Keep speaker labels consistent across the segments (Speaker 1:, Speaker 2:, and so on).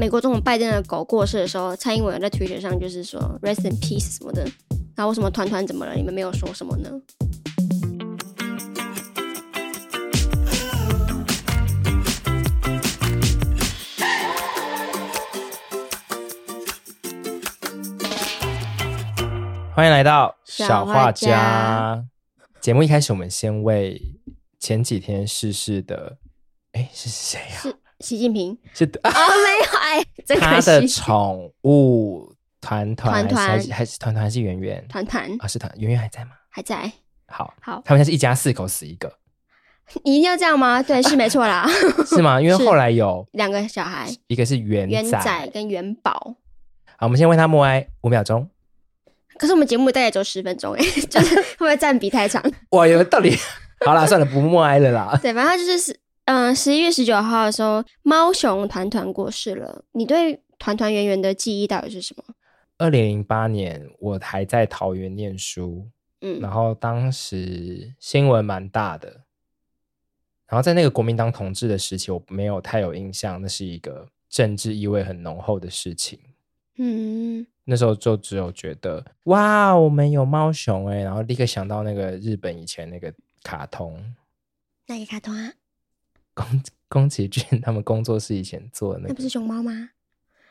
Speaker 1: 美国总统拜登的狗过世的时候，蔡英文在 Twitter 上就是说 “rest in peace” 什么的。然后为什么团团怎么了？你们没有说什么呢？
Speaker 2: 欢迎来到小画家。节目一开始，我们先为前几天逝世的，哎，是谁呀？
Speaker 1: 习近平
Speaker 2: 是的啊，
Speaker 1: 没有哎，
Speaker 2: 他的宠物团团还是还是团团还是圆圆
Speaker 1: 团团
Speaker 2: 啊？是团圆圆还在吗？还
Speaker 1: 在。
Speaker 2: 好，
Speaker 1: 好，
Speaker 2: 他们家是一家四口死一个，
Speaker 1: 你一定要这样吗？对，是没错啦。
Speaker 2: 是吗？因为后来有
Speaker 1: 两个小孩，
Speaker 2: 一个是元
Speaker 1: 元仔跟元宝。
Speaker 2: 好，我们先为他默哀五秒钟。
Speaker 1: 可是我们节目大概只有十分钟哎，就是会不会占比太长？
Speaker 2: 哇，有道理。好啦，算了，不默哀了啦。
Speaker 1: 对，反正就是。嗯，十一月十九号的时候，猫熊团团过世了。你对团团圆圆的记忆到底是什么？
Speaker 2: 二零零八年，我还在桃园念书，嗯，然后当时新闻蛮大的，然后在那个国民党统治的时期，我没有太有印象，那是一个政治意味很浓厚的事情，嗯，那时候就只有觉得哇，我们有猫熊哎，然后立刻想到那个日本以前那个卡通，
Speaker 1: 哪个卡通啊？
Speaker 2: 宫 宫崎骏他们工作室以前做的那个，
Speaker 1: 那不是熊猫吗？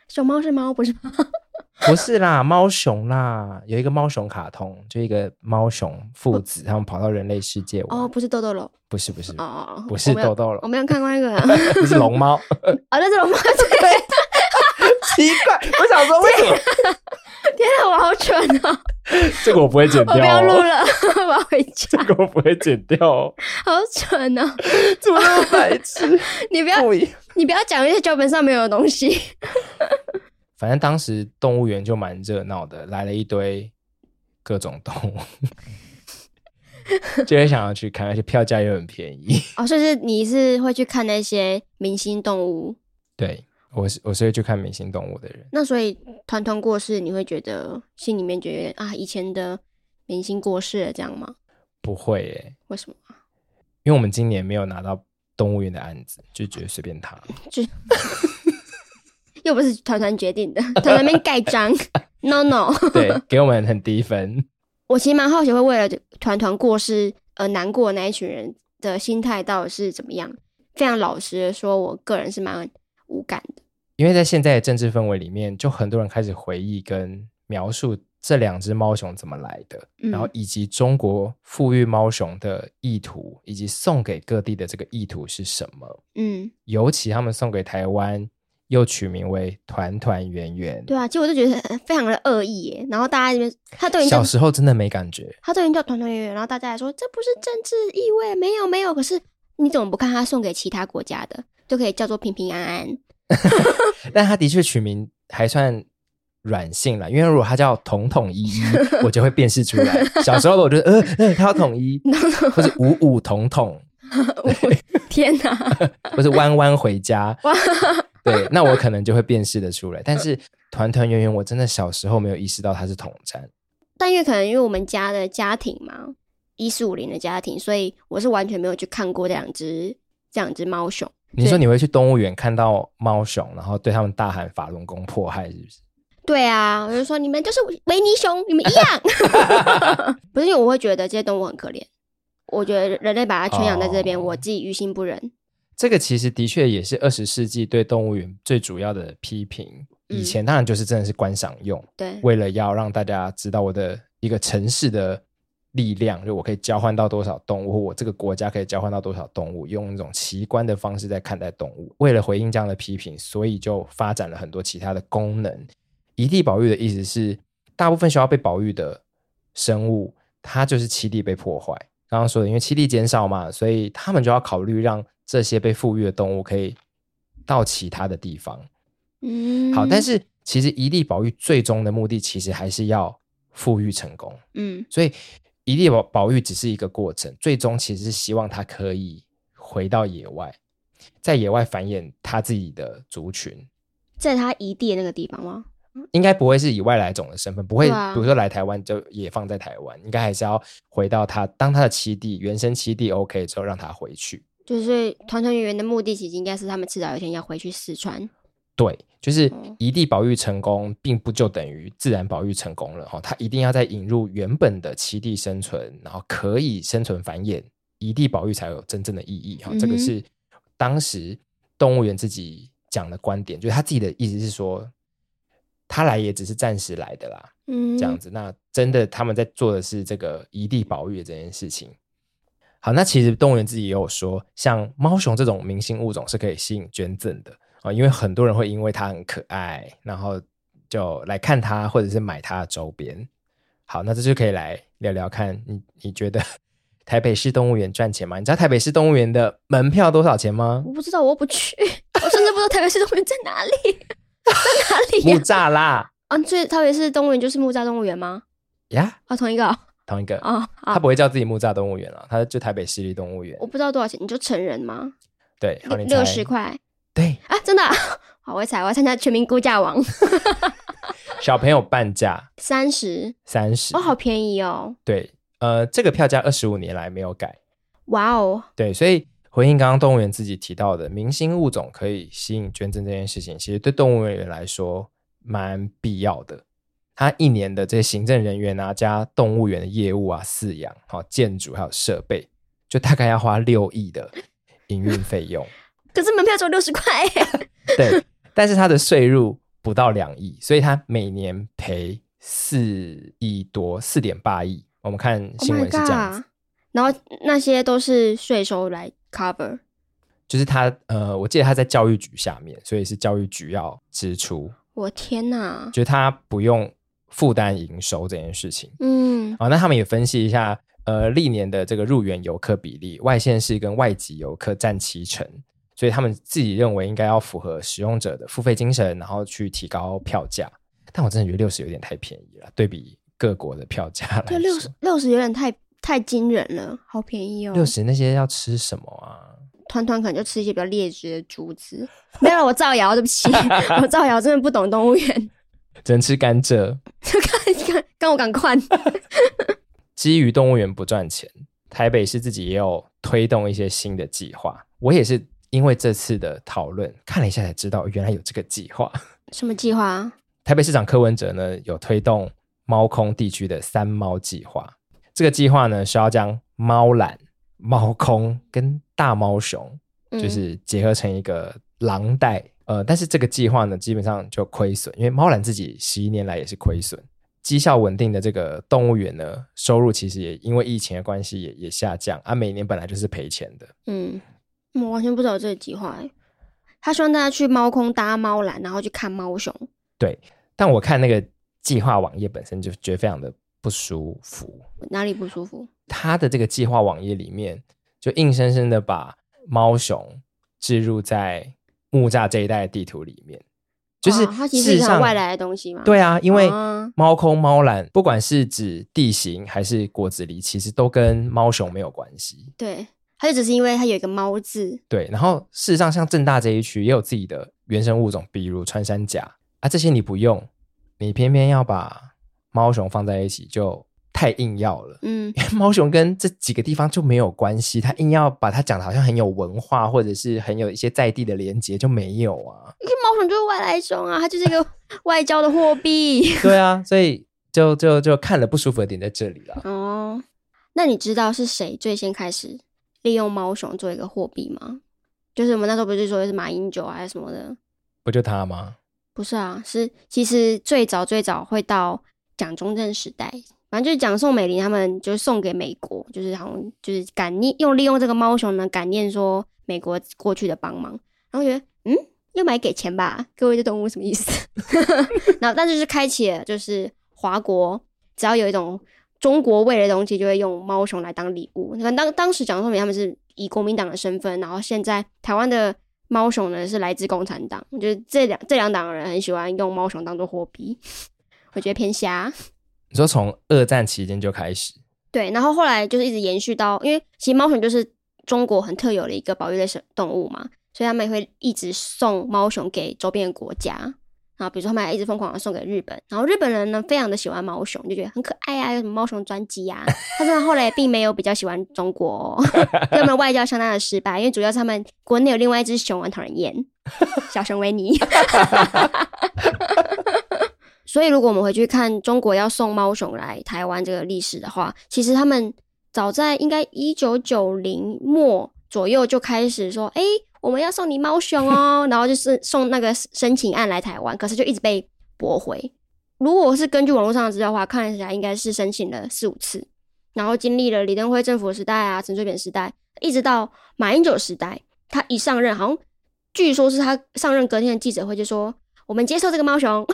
Speaker 1: 熊猫是猫，不是猫？
Speaker 2: 不是啦，猫熊啦，有一个猫熊卡通，就一个猫熊父子，他们跑到人类世界玩。
Speaker 1: 哦，不是豆豆龙，
Speaker 2: 不是不是哦，不是豆豆龙，
Speaker 1: 我没有看过那个，
Speaker 2: 不是龙猫。
Speaker 1: 哦，那是龙猫，对，
Speaker 2: 奇怪，我想说为什么？
Speaker 1: 天啊，我好蠢啊！
Speaker 2: 这个我不会剪掉，
Speaker 1: 我不要录了，我要回家。
Speaker 2: 这个我不会剪掉，
Speaker 1: 好蠢哦！
Speaker 2: 怎么那么白痴？
Speaker 1: 你不要，你不要讲一些脚本上没有的东西。
Speaker 2: 反正当时动物园就蛮热闹的，来了一堆各种动物，就会想要去看，而且票价又很便宜。
Speaker 1: 哦，所以是你是会去看那些明星动物？
Speaker 2: 对。我是我是会去看明星动物的人，
Speaker 1: 那所以团团过世，你会觉得心里面觉得啊，以前的明星过世了这样吗？
Speaker 2: 不会耶，
Speaker 1: 为什么？
Speaker 2: 因为我们今年没有拿到动物园的案子，就觉得随便他，
Speaker 1: 就 又不是团团决定的，团团那边盖章，no no，
Speaker 2: 对，给我们很低分。
Speaker 1: 我其实蛮好奇，会为了团团过世而难过的那一群人的心态到底是怎么样？非常老实的说，我个人是蛮。无感的，
Speaker 2: 因为在现在的政治氛围里面，就很多人开始回忆跟描述这两只猫熊怎么来的，嗯、然后以及中国富裕猫熊的意图，以及送给各地的这个意图是什么。嗯，尤其他们送给台湾，又取名为“团团圆圆”。
Speaker 1: 对啊，其实我就觉得非常的恶意耶。然后大家这边，他对
Speaker 2: 小时候真的没感觉，
Speaker 1: 他对人叫“团团圆圆”，然后大家还说这不是政治意味，没有没有。可是你怎么不看他送给其他国家的？就可以叫做平平安安，
Speaker 2: 但他的确取名还算软性了，因为如果他叫统统一一，我就会辨识出来。小时候的我觉得，呃，呃，他要统一，或是五五统统，
Speaker 1: 天哪，
Speaker 2: 或是弯弯回家，对，那我可能就会辨识的出来。但是团团圆圆，我真的小时候没有意识到它是统战，
Speaker 1: 但因为可能因为我们家的家庭嘛，一四五零的家庭，所以我是完全没有去看过这两只这两只猫熊。
Speaker 2: 你说你会去动物园看到猫熊，然后对他们大喊法轮功迫害，是不是？
Speaker 1: 对啊，我就说你们就是维尼熊，你们一样。不是因为我会觉得这些动物很可怜，我觉得人类把它圈养在这边，哦、我自己于心不忍。
Speaker 2: 这个其实的确也是二十世纪对动物园最主要的批评。以前当然就是真的是观赏用，对、嗯，为了要让大家知道我的一个城市的。力量，就我可以交换到多少动物，或我这个国家可以交换到多少动物，用一种奇观的方式在看待动物。为了回应这样的批评，所以就发展了很多其他的功能。一地保育的意思是，大部分需要被保育的生物，它就是栖地被破坏。刚刚说的，因为栖地减少嘛，所以他们就要考虑让这些被富育的动物可以到其他的地方。嗯，好，但是其实一地保育最终的目的，其实还是要富裕成功。嗯，所以。移地保保育只是一个过程，最终其实是希望它可以回到野外，在野外繁衍它自己的族群，
Speaker 1: 在它一地的那个地方吗？
Speaker 2: 应该不会是以外来种的身份，不会，比如说来台湾就也放在台湾，应该还是要回到它当它的栖地原生栖地 OK 之后，让它回去。
Speaker 1: 就是团团圆圆的目的，其实应该是他们迟早有一天要回去四川。
Speaker 2: 对，就是移地保育成功，并不就等于自然保育成功了哈。它一定要再引入原本的栖地生存，然后可以生存繁衍，移地保育才有真正的意义哈。这个是当时动物园自己讲的观点，就是他自己的意思是说，他来也只是暂时来的啦。嗯，这样子，那真的他们在做的是这个移地保育的这件事情。好，那其实动物园自己也有说，像猫熊这种明星物种是可以吸引捐赠的啊，因为很多人会因为它很可爱，然后就来看它，或者是买它的周边。好，那这就可以来聊聊看，你你觉得 台北市动物园赚钱吗？你知道台北市动物园的门票多少钱吗？
Speaker 1: 我不知道，我不去，我甚至不知道台北市动物园在哪里，在哪里？
Speaker 2: 木栅啦。
Speaker 1: 啊，所以台北市动物园就是木栅动物园吗？
Speaker 2: 呀，
Speaker 1: 啊，同一个。
Speaker 2: 同一个啊，他不会叫自己木栅动物园了，他就台北市立动物园。
Speaker 1: 我不知道多少钱，你就成人吗？
Speaker 2: 对，
Speaker 1: 六十块。
Speaker 2: 对啊，
Speaker 1: 真的，好，我猜，我要参加全民估价王。
Speaker 2: 小朋友半价
Speaker 1: 三十，
Speaker 2: 三十，
Speaker 1: 哦，好便宜哦。
Speaker 2: 对，呃，这个票价二十五年来没有改。
Speaker 1: 哇哦，
Speaker 2: 对，所以回应刚刚动物园自己提到的明星物种可以吸引捐赠这件事情，其实对动物园来说蛮必要的。他一年的这些行政人员啊，加动物园的业务啊、饲养、好建筑还有设备，就大概要花六亿的营运费用。
Speaker 1: 可是门票只有六十块。
Speaker 2: 对，但是他的税入不到两亿，所以他每年赔四亿多，四点八亿。我们看新闻是这样子。Oh、
Speaker 1: 然后那些都是税收来 cover。
Speaker 2: 就是他呃，我记得他在教育局下面，所以是教育局要支出。
Speaker 1: 我天哪！
Speaker 2: 就是他不用。负担营收这件事情，
Speaker 1: 嗯，
Speaker 2: 啊，那他们也分析一下，呃，历年的这个入园游客比例，外县市跟外籍游客占七成，所以他们自己认为应该要符合使用者的付费精神，然后去提高票价。但我真的觉得六十有点太便宜了，对比各国的票价
Speaker 1: 来六十六十有点太太惊人了，好便宜哦。
Speaker 2: 六十那些要吃什么啊？
Speaker 1: 团团可能就吃一些比较劣质的竹子。没有，我造谣，对不起，我造谣，真的不懂动物园。
Speaker 2: 只能吃甘蔗，
Speaker 1: 看看，跟我赶快。
Speaker 2: 基于动物园不赚钱，台北市自己也有推动一些新的计划。我也是因为这次的讨论看了一下才知道，原来有这个计划。
Speaker 1: 什么计划？
Speaker 2: 台北市长柯文哲呢有推动猫空地区的三猫计划。这个计划呢是要将猫缆、猫空跟大猫熊，就是结合成一个廊带。嗯呃，但是这个计划呢，基本上就亏损，因为猫缆自己十一年来也是亏损，绩效稳定的这个动物园呢，收入其实也因为疫情的关系也也下降啊，每年本来就是赔钱的。
Speaker 1: 嗯，我完全不知道这个计划哎，他希望大家去猫空搭猫缆，然后去看猫熊。
Speaker 2: 对，但我看那个计划网页本身就觉得非常的不舒服。
Speaker 1: 哪里不舒服？
Speaker 2: 他的这个计划网页里面就硬生生的把猫熊置入在。木栅这一带的地图里面，就是
Speaker 1: 它其实是外来的东西嘛。
Speaker 2: 对啊，因为猫空猫缆，不管是指地形还是果子狸，其实都跟猫熊没有关系。
Speaker 1: 对，它就只是因为它有一个猫字。
Speaker 2: 对，然后事实上，像正大这一区也有自己的原生物种，比如穿山甲啊，这些你不用，你偏偏要把猫熊放在一起，就。太硬要了，嗯，因为猫熊跟这几个地方就没有关系，它硬要把它讲的好像很有文化，或者是很有一些在地的连接，就没有啊。
Speaker 1: 因为猫熊就是外来种啊，它就是一个外交的货币。
Speaker 2: 对啊，所以就就就看了不舒服的点在这里了。
Speaker 1: 哦，那你知道是谁最先开始利用猫熊做一个货币吗？就是我们那时候不是说是马英九还是什么的？
Speaker 2: 不就他吗？
Speaker 1: 不是啊，是其实最早最早会到蒋中正时代。反正就是蒋宋美龄他们就是送给美国，就是好像就是感念用利用这个猫熊呢感念说美国过去的帮忙，然后觉得嗯，要买给钱吧，各位的动物什么意思？然后但是就是开启了就是华国只要有一种中国味的东西，就会用猫熊来当礼物。你看当当时讲宋美龄他们是以国民党的身份，然后现在台湾的猫熊呢是来自共产党，就是这两这两党的人很喜欢用猫熊当做货币，我觉得偏瞎。
Speaker 2: 你说从二战期间就开始，
Speaker 1: 对，然后后来就是一直延续到，因为其实猫熊就是中国很特有的一个保育类动物嘛，所以他们也会一直送猫熊给周边的国家，然后比如说他们还一直疯狂的送给日本，然后日本人呢非常的喜欢猫熊，就觉得很可爱啊，有什么猫熊专辑啊，但是后来并没有比较喜欢中国，哦，他们外交相当的失败，因为主要是他们国内有另外一只熊很讨人厌，小熊维尼。所以，如果我们回去看中国要送猫熊来台湾这个历史的话，其实他们早在应该一九九零末左右就开始说：“哎、我们要送你猫熊哦。”然后就是送那个申请案来台湾，可是就一直被驳回。如果是根据网络上的资料的话，看起来应该是申请了四五次，然后经历了李登辉政府时代啊、陈水扁时代，一直到马英九时代，他一上任，好像据说是他上任隔天的记者会就说。我们接受这个猫熊，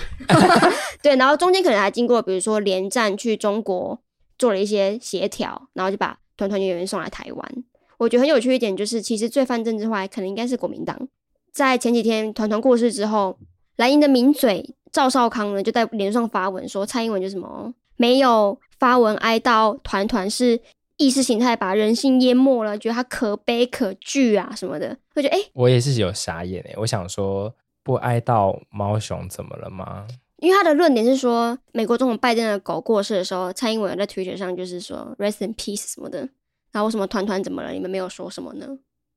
Speaker 1: 对，然后中间可能还经过，比如说连战去中国做了一些协调，然后就把团团圆圆送来台湾。我觉得很有趣一点就是，其实最犯政治化可能应该是国民党。在前几天团团过世之后，蓝营的名嘴赵少康呢就在脸上发文说，蔡英文就什么没有发文哀悼团团是意识形态把人性淹没了，觉得他可悲可惧啊什么的。我觉得哎，欸、
Speaker 2: 我也是有傻眼哎、欸，我想说。不哀悼猫熊怎么了吗？
Speaker 1: 因为他的论点是说，美国总统拜登的狗过世的时候，蔡英文在 Twitter 上就是说 “rest in peace” 什么的。然后为什么团团怎么了？你们没有说什么呢？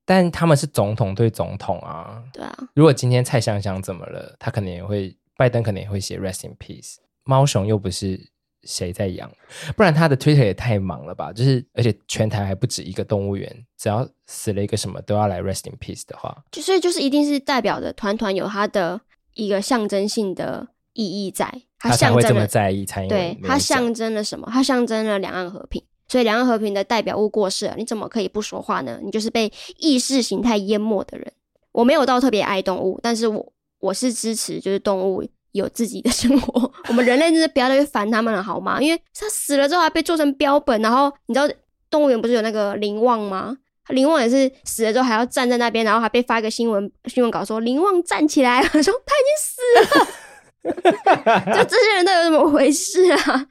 Speaker 2: 但他们是总统对总统啊。
Speaker 1: 对啊。
Speaker 2: 如果今天蔡香香怎么了，他可能也会，拜登可能也会写 “rest in peace”。猫熊又不是。谁在养？不然他的 Twitter 也太忙了吧？就是，而且全台还不止一个动物园，只要死了一个什么，都要来 rest in peace 的话，
Speaker 1: 就所以就是一定是代表着团团有它的一个象征性的意义在，它象征了，
Speaker 2: 他才会这么在意。
Speaker 1: 对，它象征了什么？它象征了两岸和平。所以两岸和平的代表物过世了，你怎么可以不说话呢？你就是被意识形态淹没的人。我没有到特别爱动物，但是我我是支持就是动物。有自己的生活，我们人类真的不要再去烦他们了，好吗？因为他死了之后还被做成标本，然后你知道动物园不是有那个林旺吗？林旺也是死了之后还要站在那边，然后还被发一个新闻新闻稿说林旺站起来，说他已经死了。就这些人都有怎么回事啊？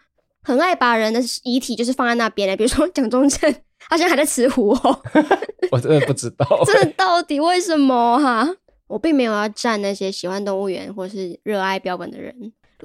Speaker 1: 很爱把人的遗体就是放在那边的，比如说蒋中正，他现在还在慈湖哦。
Speaker 2: 我真的不知道，
Speaker 1: 这到底为什么哈、啊？我并没有要站那些喜欢动物园或是热爱标本的人，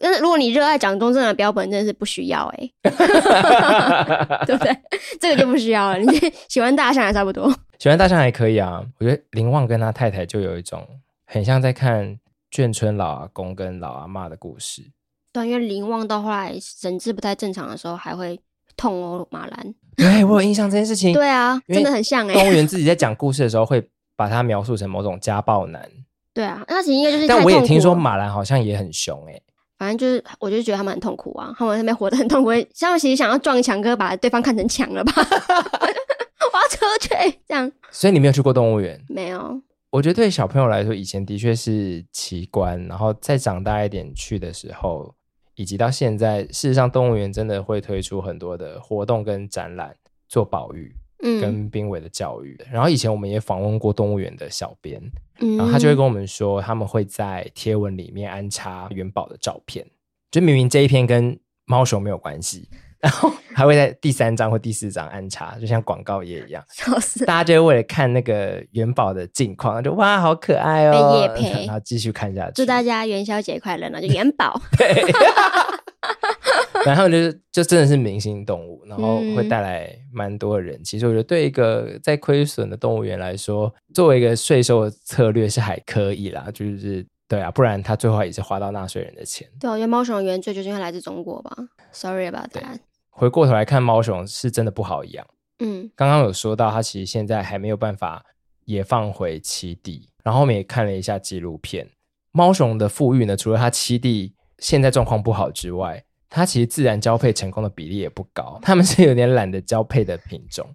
Speaker 1: 但是如果你热爱蒋中正的标本，真的是不需要哎、欸，对不对？这个就不需要了。你喜欢大象还差不多，
Speaker 2: 喜欢大象还可以啊。我觉得林旺跟他太太就有一种很像在看眷村老阿公跟老阿妈的故事。
Speaker 1: 对，因为林旺到后来神志不太正常的时候，还会痛哦马兰。
Speaker 2: 对，我有印象这件事情。
Speaker 1: 对啊，真的很像哎、欸。
Speaker 2: 动物园自己在讲故事的时候会。把它描述成某种家暴男，
Speaker 1: 对啊，那其实应该就是。
Speaker 2: 但我也听说马兰好像也很凶哎、欸，
Speaker 1: 反正就是，我就觉得他们很痛苦啊，他们那边活得很痛苦，他们其实想要撞墙，哥把对方看成墙了吧？我要出去这样。
Speaker 2: 所以你没有去过动物园？
Speaker 1: 没有。
Speaker 2: 我觉得对小朋友来说，以前的确是奇观，然后再长大一点去的时候，以及到现在，事实上动物园真的会推出很多的活动跟展览做保育。跟濒危的教育，然后以前我们也访问过动物园的小编，嗯、然后他就会跟我们说，他们会在贴文里面安插元宝的照片，就明明这一篇跟猫熊没有关系，然后还会在第三章或第四章安插，就像广告页一样，笑死！大家就会为了看那个元宝的近况，就哇，好可爱哦，被业配，然后继续看下去。
Speaker 1: 祝大家元宵节快乐！那就元宝。
Speaker 2: 对 然后就是，就真的是明星动物，然后会带来蛮多的人气。其实我觉得，对一个在亏损的动物园来说，作为一个税收的策略是还可以啦。就是对啊，不然他最后也是花到纳税人的钱。
Speaker 1: 对，我觉得猫熊的原罪就是因为来自中国吧。Sorry about that。
Speaker 2: 回过头来看，猫熊是真的不好养。嗯，刚刚有说到，它其实现在还没有办法也放回栖地。然后我们也看了一下纪录片，猫熊的富裕呢，除了它栖地现在状况不好之外，它其实自然交配成功的比例也不高，它们是有点懒得交配的品种。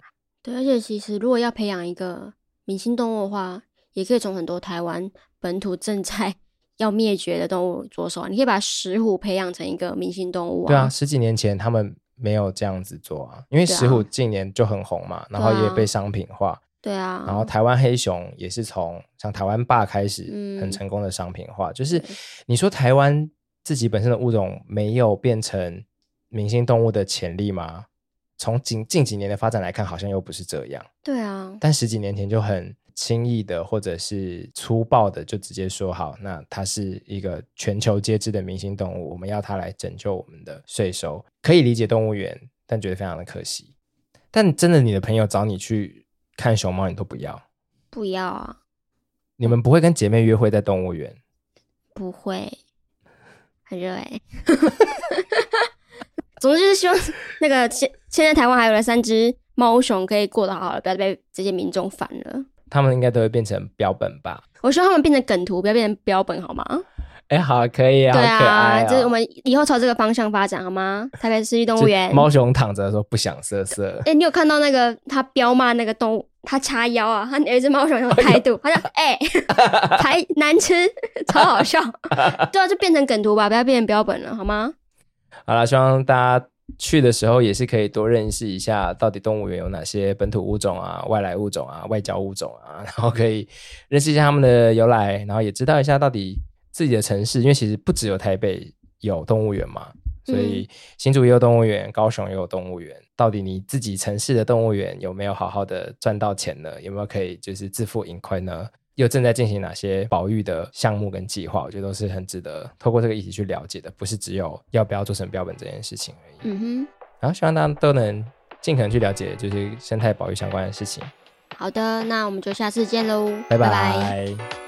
Speaker 1: 对，而且其实如果要培养一个明星动物的话，也可以从很多台湾本土正在 要灭绝的动物着手。啊你可以把石虎培养成一个明星动物啊。
Speaker 2: 对啊，十几年前他们没有这样子做啊，因为石虎近年就很红嘛，然后也被商品化。
Speaker 1: 对啊。
Speaker 2: 然后台湾黑熊也是从像台湾霸开始很成功的商品化，嗯、就是你说台湾。自己本身的物种没有变成明星动物的潜力吗？从近近几年的发展来看，好像又不是这样。
Speaker 1: 对啊，
Speaker 2: 但十几年前就很轻易的，或者是粗暴的，就直接说好，那它是一个全球皆知的明星动物，我们要它来拯救我们的税收。可以理解动物园，但觉得非常的可惜。但真的，你的朋友找你去看熊猫，你都不要？
Speaker 1: 不要啊！
Speaker 2: 你们不会跟姐妹约会在动物园？
Speaker 1: 不会，很热哎。总之就是希望那个现现在台湾还有了三只猫熊，可以过得好好的，不要被这些民众烦了。
Speaker 2: 他们应该都会变成标本吧？
Speaker 1: 我希望他们变成梗图，不要变成标本，好吗？
Speaker 2: 哎、欸，好，可以啊，对啊，
Speaker 1: 就是我们以后朝这个方向发展，好吗？台北市立动物园，
Speaker 2: 猫熊躺着说不想色色。
Speaker 1: 哎、欸，你有看到那个他彪骂那个动物，他叉腰啊，他有一只猫熊有态度，他说哎，还难吃，超好笑。对啊，就变成梗图吧，不要变成标本了，好吗？
Speaker 2: 好了，希望大家去的时候也是可以多认识一下，到底动物园有哪些本土物种啊、外来物种啊、外交物种啊，然后可以认识一下他们的由来，然后也知道一下到底。自己的城市，因为其实不只有台北有动物园嘛，所以新竹也有动物园，高雄也有动物园。到底你自己城市的动物园有没有好好的赚到钱呢？有没有可以就是自负盈亏呢？又正在进行哪些保育的项目跟计划？我觉得都是很值得透过这个议题去了解的，不是只有要不要做成标本这件事情而已。嗯哼，然后希望大家都能尽可能去了解就是生态保育相关的事情。
Speaker 1: 好的，那我们就下次见喽，
Speaker 2: 拜拜。拜拜。